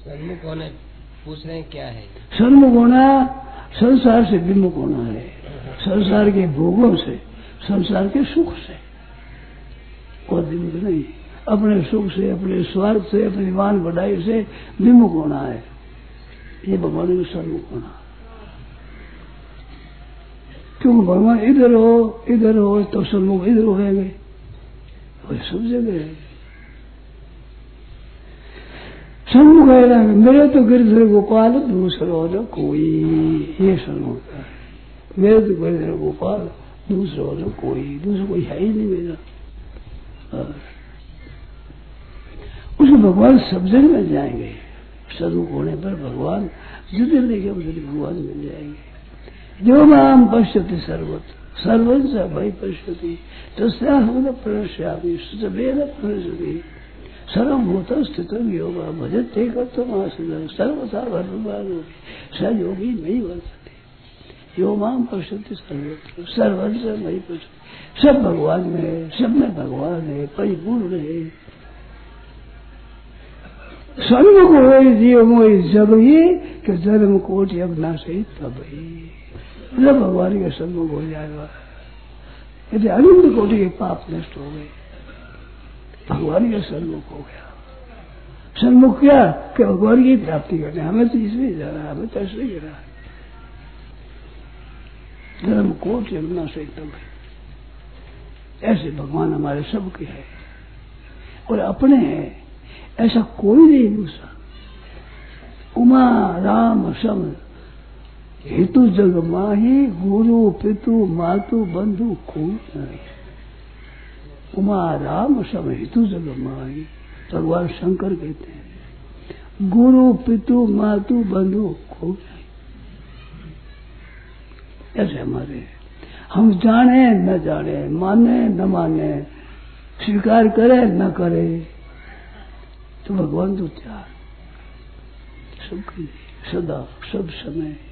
सन्मुख होने पूछ रहे हैं, क्या है? सन्मुख होना संसार से विमुख होना है। संसार के भोगों से, संसार के सुख से। और विमुख नहीं। अपने सुख से, अपने स्वार्थ से, अपनी मान बढ़ाई से विमुख होना है। ये भगवान के सन्मुख होना क्योंकि भगवान इधर हो इधर हो तो सन्मुख इधर हो वही सब जगह है है मेरे तो गिरधर गोपाल, दूसरा न कोई ये सन्मुख है। मेरे तो गिरधर गोपाल, दूसरा न कोई, दूसरा कोई है ही नहीं मेरा। उसमें भगवान सब जगह मिल जाएँगे। सदुख होने पर भगवान जिधर देखे उधर भगवान मिल जाएँगे। जो नाम पश्यति सर्वत सर्वंस भय पश्यति तस्या तस्याहम प्रणश्यामी सवेद प्रणश्यति सर्वभूत स्थित योग भजत कर्तुम आसन सर्वथा भगवान स योगी नहीं वर्तते। यो माम पश्यति सर्वत्र सर्वंस भय पश्यति सब भगवान में, सब में भगवान है, परिपूर्ण है। सन्मुख हो जीव मोई जब ही कि जन्म कोट यज्ञ से तब ही। जब भगवान के सन्मुख हो जाएगा यदि अनंत कोटि के पाप नष्ट हो गए। भगवान के सन्मुख हो गया। सन्मुख क्या? कि भगवान की प्राप्ति करने हमें तो इसमें है, हमें तो ऐसे है धर्म को चलना से एकदम है। ऐसे भगवान हमारे सबके हैं। और अपने हैं। ऐसा कोई नहीं दूसरा। उमा, राम सम हेतु जग माही, गुरु, पितु, मातु, बंधु, कोई नहीं। उमा राम सम हेतु जग माही भगवान शंकर कहते हैं, गुरु, पितु, मातु, बंधु खो नहीं ऐसे हमारे हम जाने, न जाने, माने, न माने, स्वीकार करे, न करे तो भगवान तो त्याग। सबके लिए, सदा, सब समय।